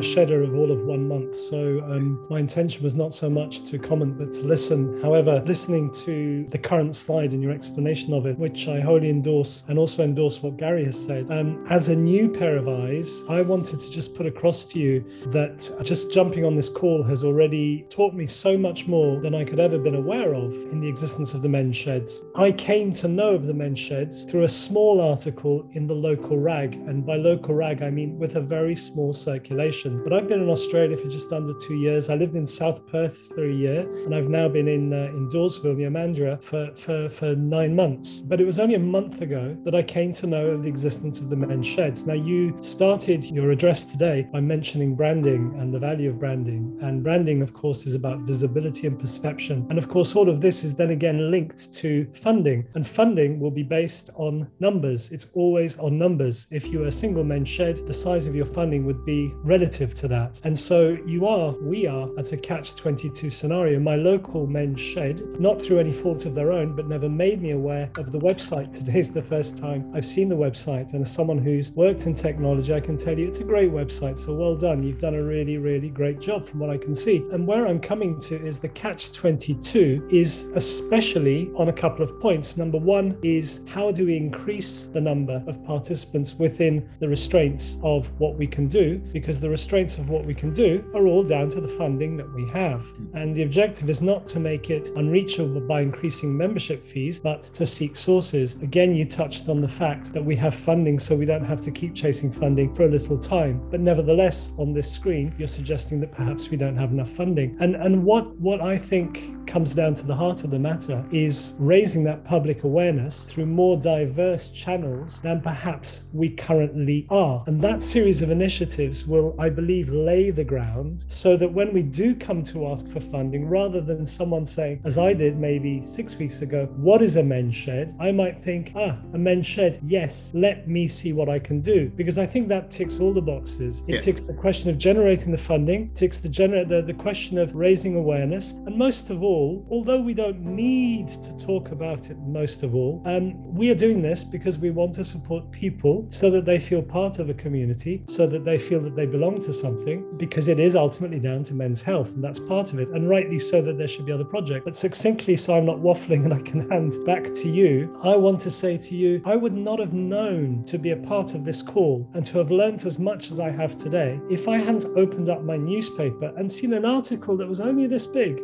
a shedder of all of one month. So um, my intention was not so much to comment, but to listen. However, listening to the current slide and your explanation of it, which I wholly endorse and also endorse what Gary has said, um, as a new pair of eyes, I wanted to just put across to you that just jumping on this call has already taught me so much more than I could ever been aware of in the existence of the men's sheds. I came to know of the men's sheds through a small article in the local rag. And by local rag, I mean with a very small circulation. But I've been in Australia for just under two years. I lived in South Perth for a year, and I've now been in uh, in Dawesville near Mandurah for, for, for nine months. But it was only a month ago that I came to know of the existence of the men's sheds. Now, you started your address today by mentioning branding and the value of branding. And branding, of course, is about visibility and perception. And of course, all of this is then again linked to funding. And funding will be based on numbers. It's always on numbers. If you are a single men's shed, the size of your funding would be relative to that. And so you are, we are at a catch 22 scenario. My local men's shed, not through any fault of their own, but never made me aware of the website. Today's the first time I've seen the website. And as someone who's worked in technology, I can tell you it's a great website. So well done. You've done a really, really great job from what I can see. And where I'm coming to is the catch 22 is especially on a couple of points. Number one is how do we increase the number of participants within the restraints of what we can do? Because the restraints of what we can do are all down to the funding that we have. Hmm. And the objective is not to make it unreachable by increasing membership fees, but to seek sources. Again, you touched on the fact that we have funding so we don't have to keep chasing funding for a little time. But nevertheless, on this screen, you're suggesting that perhaps we don't have enough funding. And and what what I think comes down to the heart of the matter is raising that public awareness through more diverse channels than perhaps we currently are. And that series of initiatives will, I believe, lay the ground so that when we do come to ask for funding, rather than someone saying, as I did maybe six weeks ago, what is a men's shed? I might think, ah, a men's shed, yes, let me see what I can do. Because I think that ticks all the boxes. It yeah. ticks the question of generating the funding, ticks the, gener- the, the question of raising awareness, and most of all, although we don't need to talk about it most of all, um, we are doing this because we want to support people so that they feel part of a community, so that they feel that they belong to something, because it is ultimately down to men's health, and that's part of it. And rightly so that there should be other projects. But succinctly, so I'm not waffling and I can hand back to you, I want to say to you, I would not have known to be a part of this call and to have learnt as much as I have today if I hadn't opened up my newspaper and seen an article that was only this big